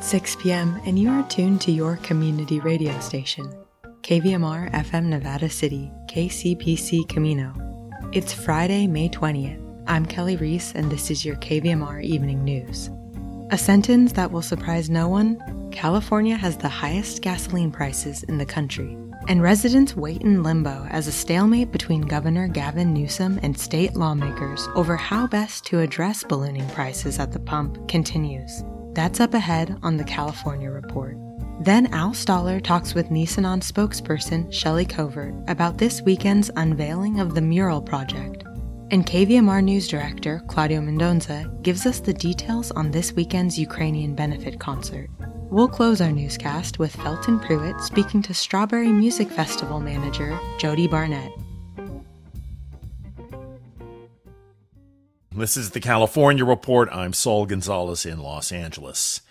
It's 6 p.m., and you are tuned to your community radio station, KVMR FM Nevada City, KCPC Camino. It's Friday, May 20th. I'm Kelly Reese, and this is your KVMR Evening News. A sentence that will surprise no one California has the highest gasoline prices in the country, and residents wait in limbo as a stalemate between Governor Gavin Newsom and state lawmakers over how best to address ballooning prices at the pump continues. That's up ahead on the California Report. Then Al Stahler talks with Nisenan spokesperson Shelley Covert about this weekend's unveiling of the mural project. And KVMR News Director Claudio Mendonça gives us the details on this weekend's Ukrainian benefit concert. We'll close our newscast with Felton Pruitt speaking to Strawberry Music Festival manager Jody Barnett. This is the California Report. I'm Saul Gonzalez in Los Angeles.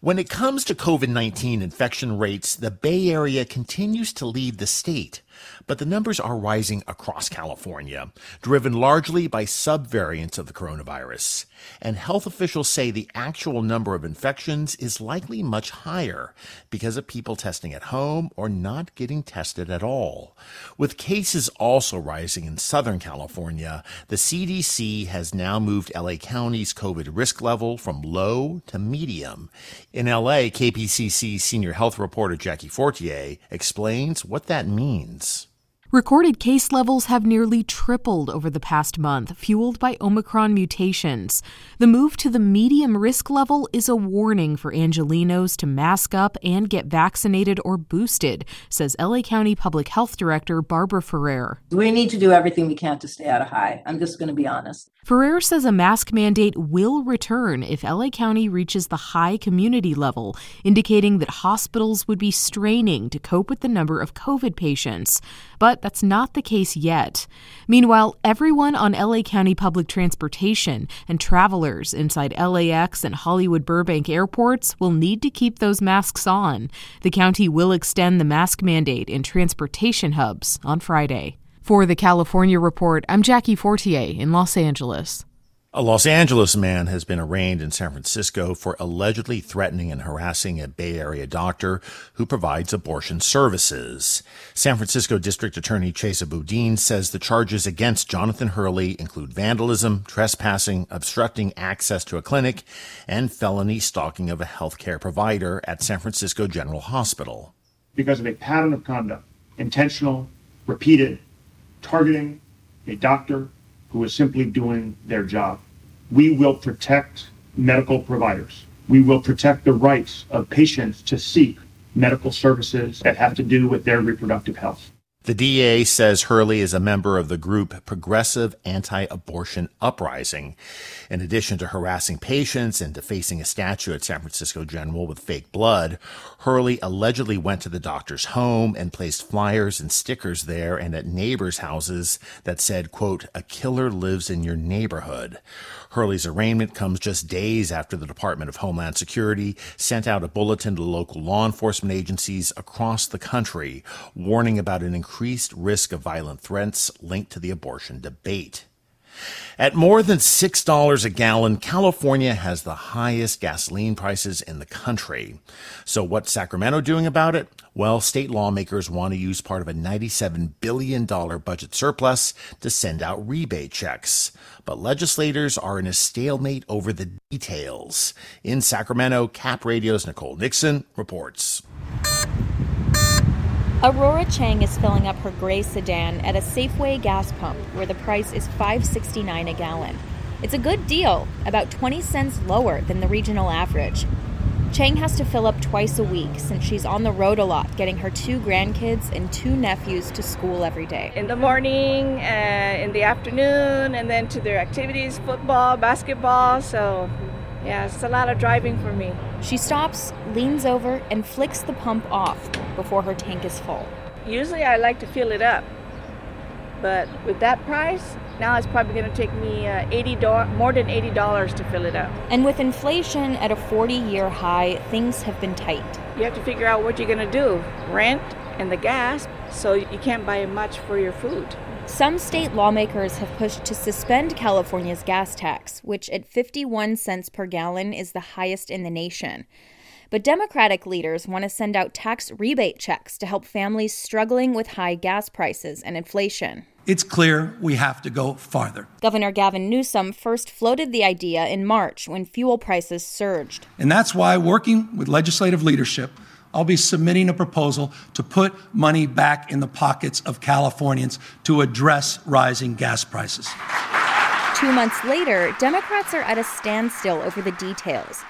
When it comes to COVID 19 infection rates, the Bay Area continues to lead the state but the numbers are rising across California, driven largely by subvariants of the coronavirus. And health officials say the actual number of infections is likely much higher because of people testing at home or not getting tested at all. With cases also rising in Southern California, the CDC has now moved LA County's COVID risk level from low to medium. In LA, KPCC senior health reporter Jackie Fortier explains what that means. Recorded case levels have nearly tripled over the past month, fueled by Omicron mutations. The move to the medium risk level is a warning for Angelenos to mask up and get vaccinated or boosted, says LA County Public Health Director Barbara Ferrer. We need to do everything we can to stay out of high. I'm just going to be honest. Ferrer says a mask mandate will return if LA County reaches the high community level, indicating that hospitals would be straining to cope with the number of COVID patients. But that's not the case yet. Meanwhile, everyone on LA County public transportation and travelers inside LAX and Hollywood Burbank airports will need to keep those masks on. The county will extend the mask mandate in transportation hubs on Friday. For the California Report, I'm Jackie Fortier in Los Angeles. A Los Angeles man has been arraigned in San Francisco for allegedly threatening and harassing a Bay Area doctor who provides abortion services. San Francisco District Attorney Chesa Boudin says the charges against Jonathan Hurley include vandalism, trespassing, obstructing access to a clinic, and felony stalking of a healthcare provider at San Francisco General Hospital. Because of a pattern of conduct, intentional, repeated, targeting a doctor who is simply doing their job. We will protect medical providers. We will protect the rights of patients to seek medical services that have to do with their reproductive health. The DA says Hurley is a member of the group Progressive Anti Abortion Uprising. In addition to harassing patients and defacing a statue at San Francisco General with fake blood, Hurley allegedly went to the doctor's home and placed flyers and stickers there and at neighbors' houses that said, quote, a killer lives in your neighborhood. Hurley's arraignment comes just days after the Department of Homeland Security sent out a bulletin to local law enforcement agencies across the country warning about an increased risk of violent threats linked to the abortion debate. At more than $6 a gallon, California has the highest gasoline prices in the country. So what's Sacramento doing about it? Well, state lawmakers want to use part of a $97 billion budget surplus to send out rebate checks. But legislators are in a stalemate over the details. In Sacramento, Cap Radio's Nicole Nixon reports. Aurora Chang is filling up her gray sedan at a Safeway gas pump where the price is $5.69 a gallon. It's a good deal, about 20 cents lower than the regional average. Chang has to fill up twice a week since she's on the road a lot, getting her two grandkids and two nephews to school every day. In the morning, uh, in the afternoon, and then to their activities football, basketball. So, yeah, it's a lot of driving for me. She stops, leans over, and flicks the pump off before her tank is full. Usually I like to fill it up, but with that price, now it's probably going to take me uh, $80, more than $80 to fill it up. And with inflation at a 40 year high, things have been tight. You have to figure out what you're going to do rent and the gas, so you can't buy much for your food. Some state lawmakers have pushed to suspend California's gas tax, which at 51 cents per gallon is the highest in the nation. But Democratic leaders want to send out tax rebate checks to help families struggling with high gas prices and inflation. It's clear we have to go farther. Governor Gavin Newsom first floated the idea in March when fuel prices surged. And that's why, working with legislative leadership, I'll be submitting a proposal to put money back in the pockets of Californians to address rising gas prices. Two months later, Democrats are at a standstill over the details.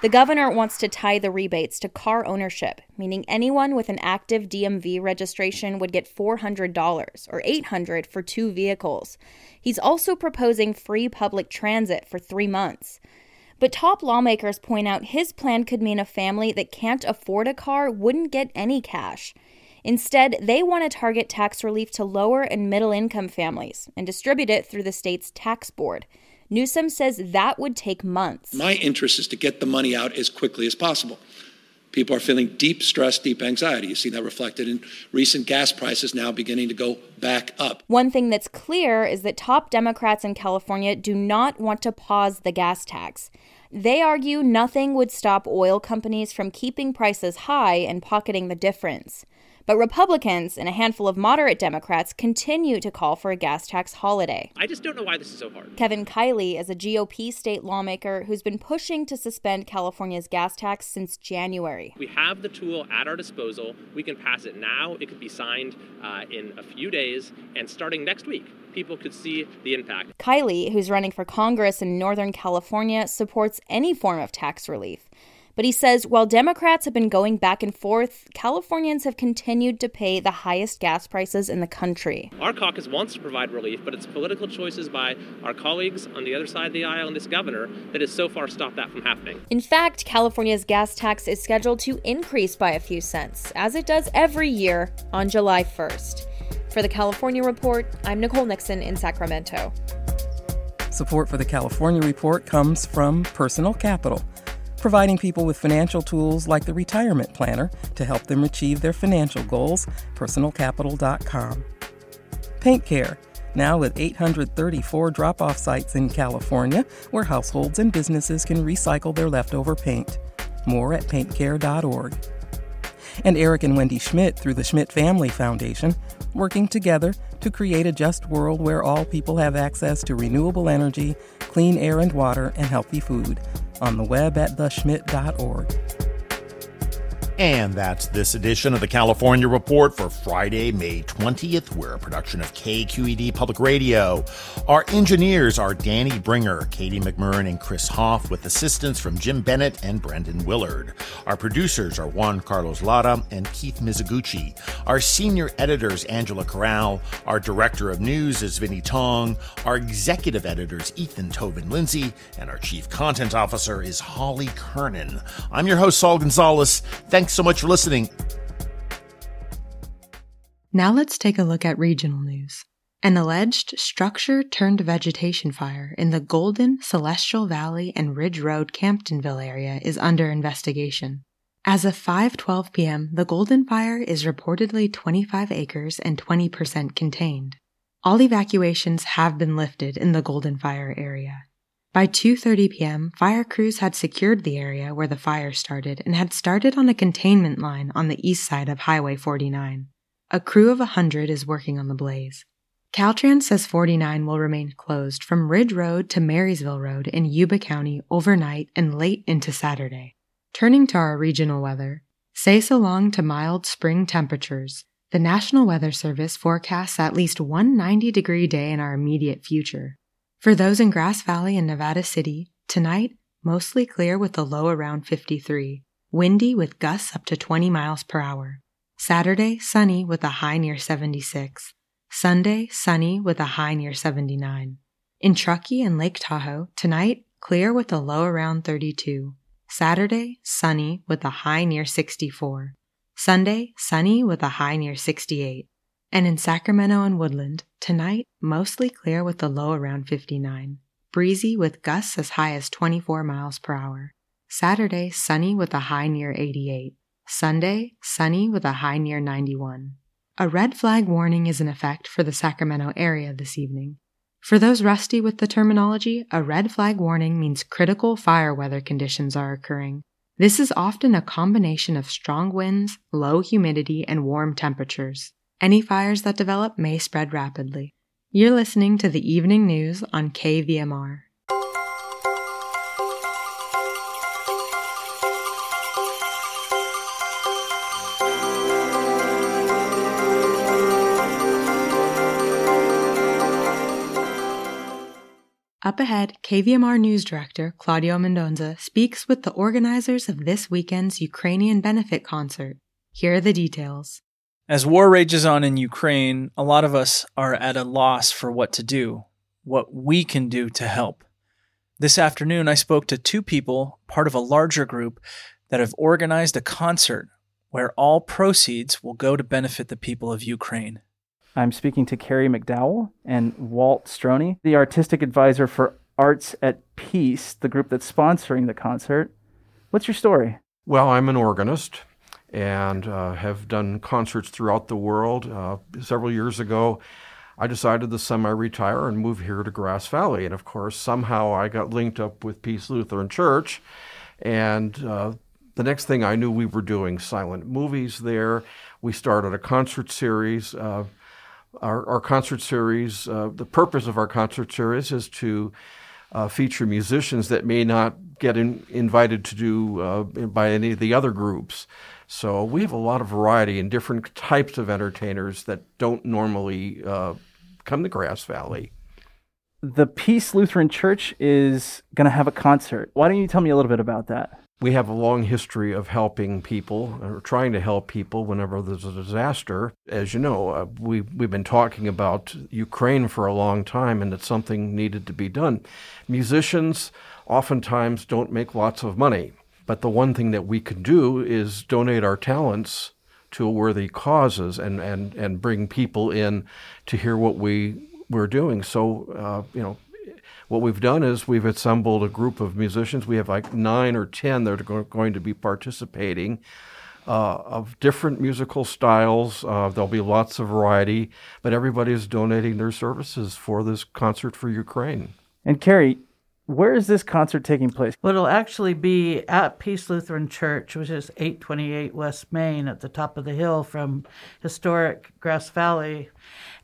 The governor wants to tie the rebates to car ownership, meaning anyone with an active DMV registration would get $400 or $800 for two vehicles. He's also proposing free public transit for 3 months. But top lawmakers point out his plan could mean a family that can't afford a car wouldn't get any cash. Instead, they want to target tax relief to lower and middle income families and distribute it through the state's tax board. Newsom says that would take months. My interest is to get the money out as quickly as possible. People are feeling deep stress, deep anxiety. You see that reflected in recent gas prices now beginning to go back up. One thing that's clear is that top Democrats in California do not want to pause the gas tax. They argue nothing would stop oil companies from keeping prices high and pocketing the difference. But Republicans and a handful of moderate Democrats continue to call for a gas tax holiday. I just don't know why this is so hard. Kevin Kiley is a GOP state lawmaker who's been pushing to suspend California's gas tax since January. We have the tool at our disposal. We can pass it now. It could be signed uh, in a few days, and starting next week, people could see the impact. Kiley, who's running for Congress in Northern California, supports any form of tax relief. But he says while Democrats have been going back and forth, Californians have continued to pay the highest gas prices in the country. Our caucus wants to provide relief, but it's political choices by our colleagues on the other side of the aisle and this governor that has so far stopped that from happening. In fact, California's gas tax is scheduled to increase by a few cents, as it does every year on July 1st. For the California Report, I'm Nicole Nixon in Sacramento. Support for the California Report comes from Personal Capital providing people with financial tools like the retirement planner to help them achieve their financial goals. PersonalCapital.com. Paint Care, now with 834 drop off sites in California where households and businesses can recycle their leftover paint. More at paintcare.org. And Eric and Wendy Schmidt through the Schmidt Family Foundation, working together to create a just world where all people have access to renewable energy, clean air and water, and healthy food on the web at theschmidt.org. And that's this edition of the California Report for Friday, May 20th. We're a production of KQED Public Radio. Our engineers are Danny Bringer, Katie McMurran, and Chris Hoff, with assistance from Jim Bennett and Brendan Willard. Our producers are Juan Carlos Lara and Keith Mizuguchi. Our senior editors, Angela Corral. Our director of news is Vinnie Tong. Our executive editors, Ethan Toven-Lindsey. And our chief content officer is Holly Kernan. I'm your host, Saul Gonzalez. Thanks so much for listening. Now let's take a look at regional news. An alleged structure turned vegetation fire in the Golden, Celestial Valley, and Ridge Road Camptonville area is under investigation. As of 5:12 p.m., the Golden Fire is reportedly 25 acres and 20% contained. All evacuations have been lifted in the Golden Fire area. By 2:30 p.m., fire crews had secured the area where the fire started and had started on a containment line on the east side of Highway 49. A crew of 100 is working on the blaze. Caltrans says 49 will remain closed from Ridge Road to Marysville Road in Yuba County overnight and late into Saturday. Turning to our regional weather, say so long to mild spring temperatures. The National Weather Service forecasts at least one 90 degree day in our immediate future. For those in Grass Valley and Nevada City, tonight, mostly clear with a low around 53, windy with gusts up to 20 miles per hour. Saturday, sunny with a high near 76. Sunday, sunny with a high near 79. In Truckee and Lake Tahoe, tonight, clear with a low around 32. Saturday, sunny with a high near 64. Sunday, sunny with a high near 68. And in Sacramento and Woodland, tonight, mostly clear with the low around 59. Breezy with gusts as high as 24 miles per hour. Saturday, sunny with a high near 88. Sunday, sunny with a high near 91. A red flag warning is in effect for the Sacramento area this evening. For those rusty with the terminology, a red flag warning means critical fire weather conditions are occurring. This is often a combination of strong winds, low humidity, and warm temperatures. Any fires that develop may spread rapidly. You're listening to the evening news on KVMR. Up ahead, KVMR News Director Claudio Mendonça speaks with the organizers of this weekend's Ukrainian benefit concert. Here are the details. As war rages on in Ukraine, a lot of us are at a loss for what to do, what we can do to help. This afternoon, I spoke to two people, part of a larger group, that have organized a concert where all proceeds will go to benefit the people of Ukraine. I'm speaking to Carrie McDowell and Walt Stroney, the artistic advisor for Arts at Peace, the group that's sponsoring the concert. What's your story? Well, I'm an organist and uh, have done concerts throughout the world. Uh, several years ago, I decided to semi retire and move here to Grass Valley. And of course, somehow I got linked up with Peace Lutheran Church. And uh, the next thing I knew, we were doing silent movies there. We started a concert series. Uh, our, our concert series, uh, the purpose of our concert series is to uh, feature musicians that may not get in, invited to do uh, by any of the other groups. So we have a lot of variety and different types of entertainers that don't normally uh, come to Grass Valley. The Peace Lutheran Church is going to have a concert. Why don't you tell me a little bit about that? We have a long history of helping people or trying to help people whenever there's a disaster. As you know, uh, we, we've been talking about Ukraine for a long time and that something needed to be done. Musicians oftentimes don't make lots of money, but the one thing that we can do is donate our talents to worthy causes and, and, and bring people in to hear what we, we're doing. So, uh, you know, what we've done is we've assembled a group of musicians. We have like nine or ten that are going to be participating uh, of different musical styles. Uh, there'll be lots of variety, but everybody is donating their services for this concert for Ukraine. And Carrie, where is this concert taking place? Well, it'll actually be at Peace Lutheran Church, which is 828 West Main at the top of the hill from historic Grass Valley.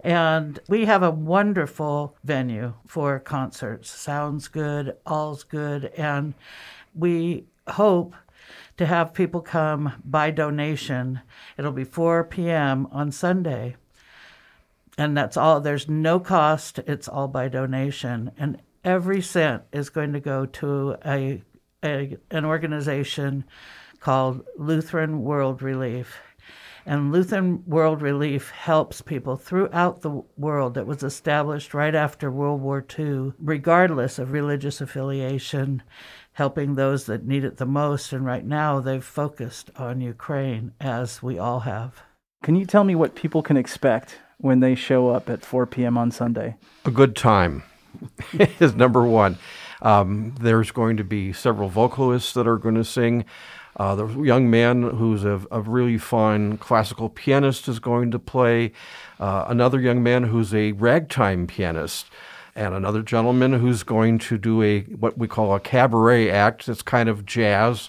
And we have a wonderful venue for concerts. Sounds good, all's good. And we hope to have people come by donation. It'll be 4 p.m. on Sunday. And that's all. There's no cost. It's all by donation. And every cent is going to go to a, a an organization called Lutheran World Relief. And Lutheran World Relief helps people throughout the world. It was established right after World War II, regardless of religious affiliation, helping those that need it the most. And right now, they've focused on Ukraine, as we all have. Can you tell me what people can expect when they show up at 4 p.m. on Sunday? A good time is number one. Um, there's going to be several vocalists that are going to sing. Uh, the young man who's a, a, really fine classical pianist is going to play. Uh, another young man who's a ragtime pianist. And another gentleman who's going to do a what we call a cabaret act. It's kind of jazz.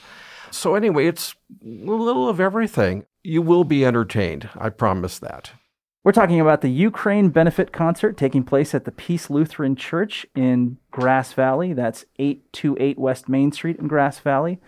So anyway, it's a little of everything. You will be entertained. I promise that. We're talking about the Ukraine benefit concert taking place at the Peace Lutheran Church in Grass Valley. That's 828 West Main Street in Grass Valley.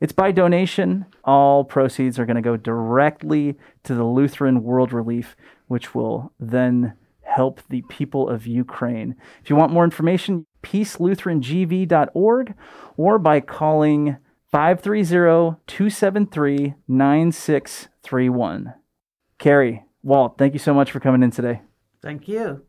It's by donation. All proceeds are going to go directly to the Lutheran World Relief, which will then help the people of Ukraine. If you want more information, peacelutherangv.org or by calling 530-273-9631. Carrie, Walt, thank you so much for coming in today. Thank you.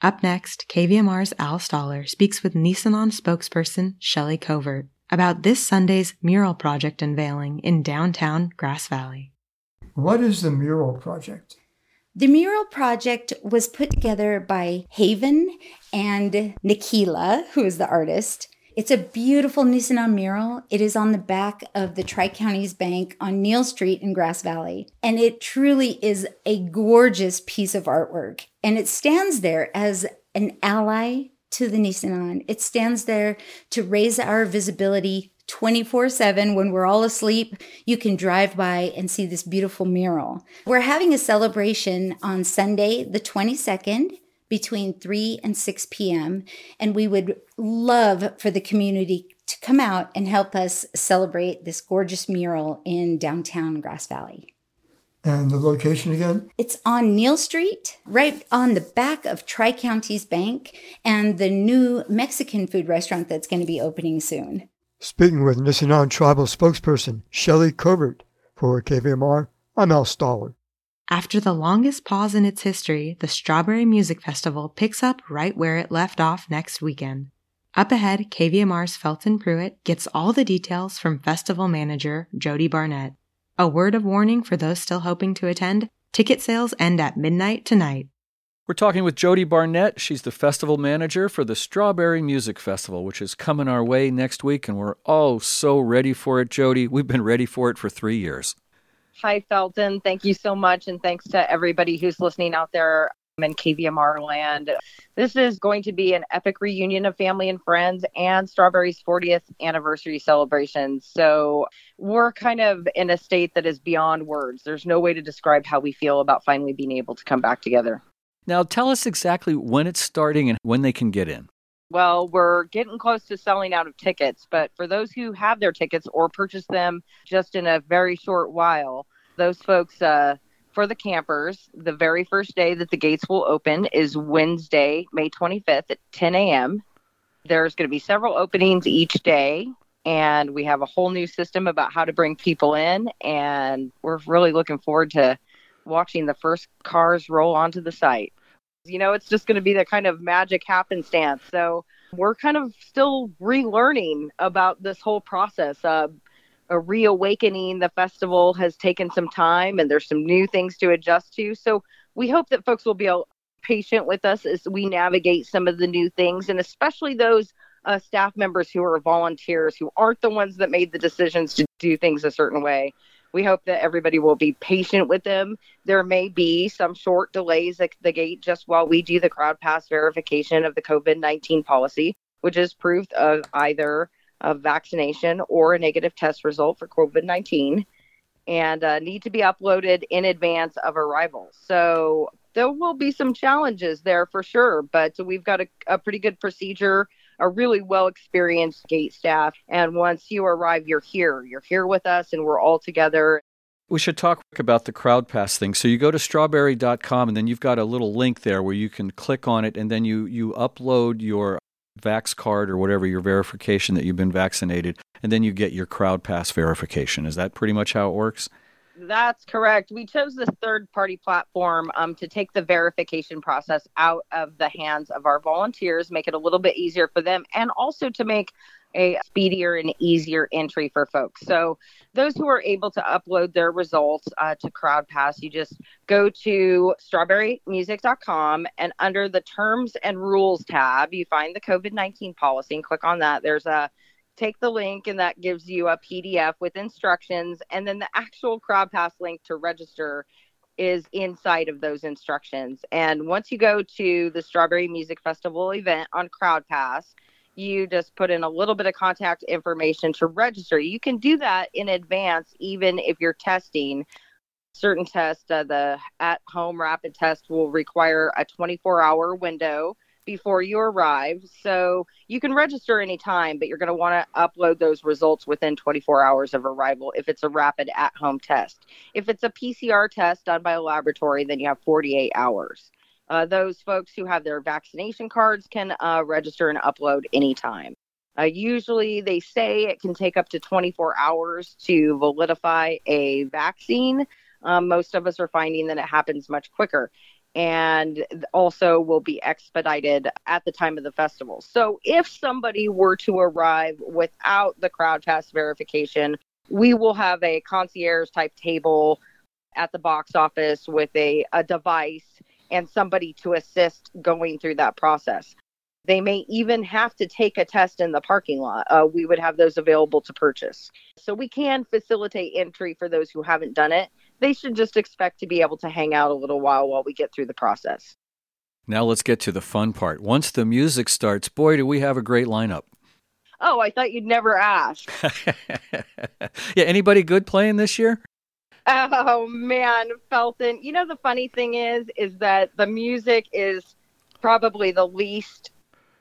Up next, KVMR's Al Stahler speaks with Nisenan spokesperson Shelley Covert about this Sunday's mural project unveiling in downtown Grass Valley. What is the mural project? The mural project was put together by Haven and Nikila, who is the artist. It's a beautiful Nisenan mural. It is on the back of the Tri Counties Bank on Neal Street in Grass Valley. And it truly is a gorgeous piece of artwork. And it stands there as an ally to the Nisenan. It stands there to raise our visibility 24 7 when we're all asleep. You can drive by and see this beautiful mural. We're having a celebration on Sunday, the 22nd, between 3 and 6 p.m. And we would love for the community to come out and help us celebrate this gorgeous mural in downtown Grass Valley. And the location again? It's on Neal Street, right on the back of Tri Counties Bank and the new Mexican food restaurant that's going to be opening soon. Speaking with Nisenan Tribal spokesperson Shelley Covert for KVMR, I'm Al Stahler. After the longest pause in its history, the Strawberry Music Festival picks up right where it left off next weekend. Up ahead, KVMR's Felton Pruitt gets all the details from festival manager Jody Barnett. A word of warning for those still hoping to attend ticket sales end at midnight tonight. We're talking with Jody Barnett. She's the festival manager for the Strawberry Music Festival, which is coming our way next week, and we're oh so ready for it, Jody. We've been ready for it for three years. Hi, Felton. Thank you so much. And thanks to everybody who's listening out there um, in KVMR land. This is going to be an epic reunion of family and friends and Strawberry's 40th anniversary celebration. So we're kind of in a state that is beyond words. There's no way to describe how we feel about finally being able to come back together. Now, tell us exactly when it's starting and when they can get in. Well, we're getting close to selling out of tickets, but for those who have their tickets or purchase them just in a very short while, those folks, uh, for the campers, the very first day that the gates will open is Wednesday, May 25th at 10 a.m. There's going to be several openings each day, and we have a whole new system about how to bring people in, and we're really looking forward to watching the first cars roll onto the site. You know, it's just going to be the kind of magic happenstance. So we're kind of still relearning about this whole process. Uh, a reawakening the festival has taken some time and there's some new things to adjust to. So we hope that folks will be patient with us as we navigate some of the new things and especially those uh, staff members who are volunteers who aren't the ones that made the decisions to do things a certain way we hope that everybody will be patient with them. There may be some short delays at the gate just while we do the CrowdPass verification of the COVID 19 policy, which is proof of either a vaccination or a negative test result for COVID 19 and uh, need to be uploaded in advance of arrival. So there will be some challenges there for sure, but we've got a, a pretty good procedure a really well experienced gate staff. And once you arrive, you're here. You're here with us, and we're all together. We should talk about the CrowdPass thing. So you go to strawberry.com and then you've got a little link there where you can click on it and then you you upload your Vax card or whatever your verification that you've been vaccinated and then you get your CrowdPass verification. Is that pretty much how it works? That's correct. We chose this third party platform um, to take the verification process out of the hands of our volunteers, make it a little bit easier for them, and also to make a speedier and easier entry for folks. So, those who are able to upload their results uh, to CrowdPass, you just go to strawberrymusic.com and under the terms and rules tab, you find the COVID 19 policy and click on that. There's a take the link and that gives you a PDF with instructions and then the actual CrowdPass link to register is inside of those instructions. And once you go to the Strawberry Music Festival event on CrowdPass, you just put in a little bit of contact information to register. You can do that in advance even if you're testing certain tests. Uh, the at home rapid test will require a 24 hour window before you arrive. So you can register anytime, but you're going to want to upload those results within 24 hours of arrival if it's a rapid at home test. If it's a PCR test done by a laboratory, then you have 48 hours. Uh, those folks who have their vaccination cards can uh, register and upload anytime. Uh, usually, they say it can take up to 24 hours to validify a vaccine. Um, most of us are finding that it happens much quicker and also will be expedited at the time of the festival. So if somebody were to arrive without the CrowdPass verification, we will have a concierge type table at the box office with a, a device and somebody to assist going through that process. They may even have to take a test in the parking lot. Uh, we would have those available to purchase. So we can facilitate entry for those who haven't done it they should just expect to be able to hang out a little while while we get through the process. Now let's get to the fun part. Once the music starts, boy, do we have a great lineup. Oh, I thought you'd never ask. yeah, anybody good playing this year? Oh man, Felton. You know the funny thing is is that the music is probably the least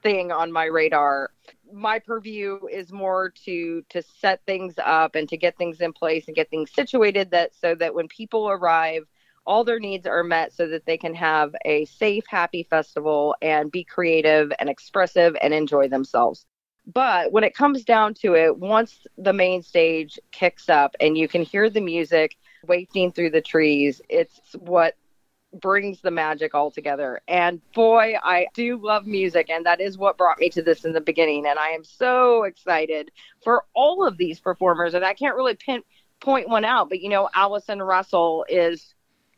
thing on my radar. My purview is more to to set things up and to get things in place and get things situated that so that when people arrive all their needs are met so that they can have a safe, happy festival and be creative and expressive and enjoy themselves. But when it comes down to it, once the main stage kicks up and you can hear the music wafting through the trees, it's what brings the magic all together. And boy, I do love music, and that is what brought me to this in the beginning. And I am so excited for all of these performers. And I can't really one out, but you know, Allison Russell is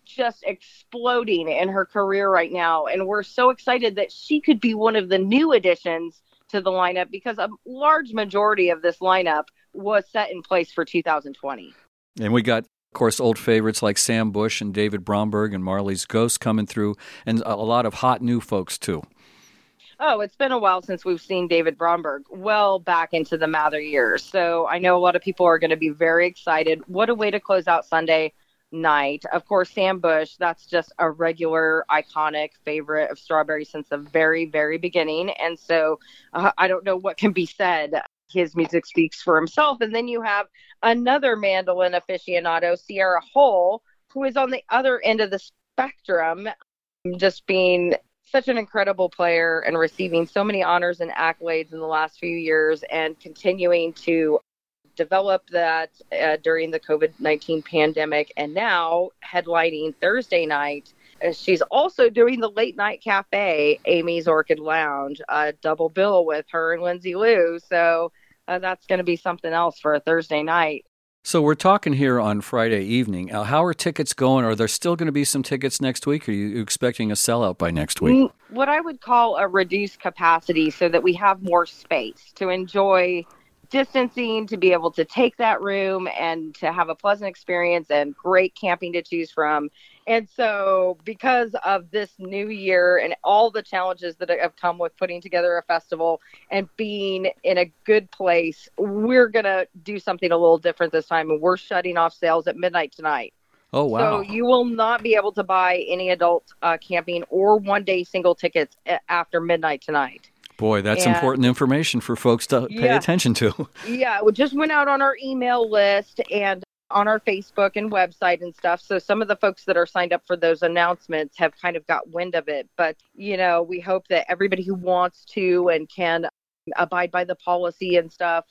just exploding in her career right now. And we're so excited that she could be one of the new additions to the lineup because a large majority of this lineup was set in place for 2020. And we got, of course, old favorites like Sam Bush and David Bromberg and Marley's Ghost coming through, and a lot of hot new folks too. Oh, it's been a while since we've seen David Bromberg, well back into the Mather years. So I know a lot of people are going to be very excited. What a way to close out Sunday night. Of course, Sam Bush, that's just a regular iconic favorite of Strawberry since the very, very beginning. And so uh, I don't know what can be said. His music speaks for himself. And then you have another mandolin aficionado, Sierra Hull, who is on the other end of the spectrum, just being such an incredible player and receiving so many honors and accolades in the last few years and continuing to develop that uh, during the COVID 19 pandemic and now headlining Thursday night. Uh, she's also doing the late night cafe, Amy's Orchid Lounge, a double bill with her and Lindsay Lou. So uh, that's going to be something else for a Thursday night. So we're talking here on Friday evening. Uh, how are tickets going? Are there still going to be some tickets next week? Are you expecting a sellout by next week? What I would call a reduced capacity so that we have more space to enjoy distancing to be able to take that room and to have a pleasant experience and great camping to choose from. And so, because of this new year and all the challenges that have come with putting together a festival and being in a good place, we're going to do something a little different this time. And we're shutting off sales at midnight tonight. Oh, wow. So, you will not be able to buy any adult uh, camping or one day single tickets after midnight tonight. Boy, that's and, important information for folks to pay yeah, attention to. yeah, we just went out on our email list and on our Facebook and website and stuff. So some of the folks that are signed up for those announcements have kind of got wind of it. But, you know, we hope that everybody who wants to and can abide by the policy and stuff,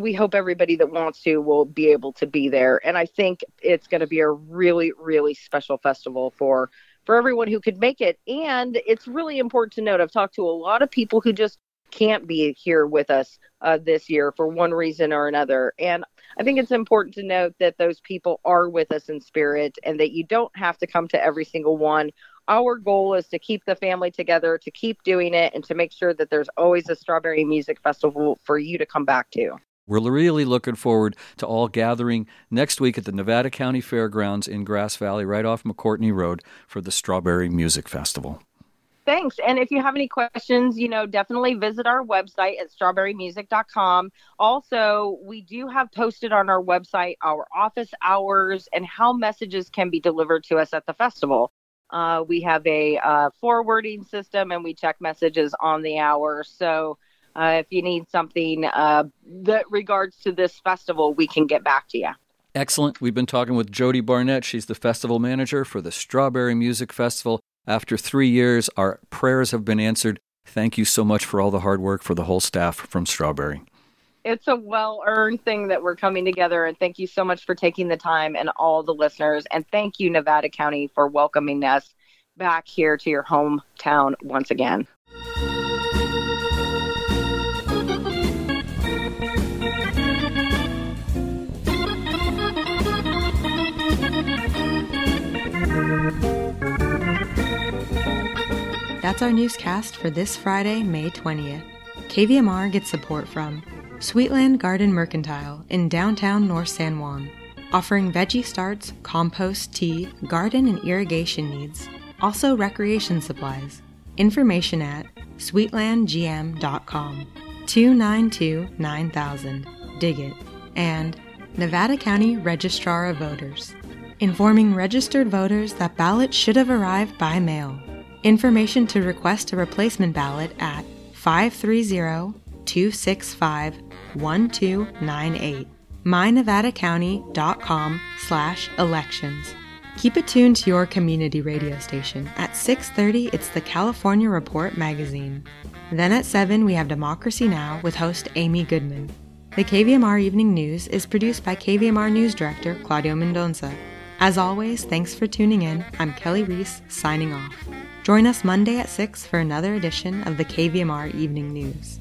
we hope everybody that wants to will be able to be there. And I think it's going to be a really, really special festival for for everyone who could make it. And it's really important to note I've talked to a lot of people who just can't be here with us uh, this year for one reason or another. And I think it's important to note that those people are with us in spirit and that you don't have to come to every single one. Our goal is to keep the family together, to keep doing it, and to make sure that there's always a Strawberry Music Festival for you to come back to. We're really looking forward to all gathering next week at the Nevada County Fairgrounds in Grass Valley, right off McCourtney Road, for the Strawberry Music Festival. Thanks. And if you have any questions, you know, definitely visit our website at strawberrymusic.com. Also, we do have posted on our website our office hours and how messages can be delivered to us at the festival. Uh, we have a uh, forwarding system and we check messages on the hour. So, uh, if you need something uh, that regards to this festival, we can get back to you. Excellent. We've been talking with Jody Barnett. She's the festival manager for the Strawberry Music Festival. After three years, our prayers have been answered. Thank you so much for all the hard work for the whole staff from Strawberry. It's a well earned thing that we're coming together. And thank you so much for taking the time and all the listeners. And thank you, Nevada County, for welcoming us back here to your hometown once again. That's our newscast for this Friday, May 20th. KVMR gets support from Sweetland Garden Mercantile in downtown North San Juan, offering veggie starts, compost, tea, garden, and irrigation needs. Also, recreation supplies. Information at sweetlandgm.com. 292 9000. Dig it. And Nevada County Registrar of Voters, informing registered voters that ballots should have arrived by mail. Information to request a replacement ballot at 530 265 1298 mynevadacounty.com slash elections. Keep it tuned to your community radio station. At 6.30, it's the California Report magazine. Then at 7, we have Democracy Now! with host Amy Goodman. The KVMR Evening News is produced by KVMR News Director Claudio Mendonça. As always, thanks for tuning in. I'm Kelly Reese, signing off. Join us Monday at 6 for another edition of the KVMR Evening News.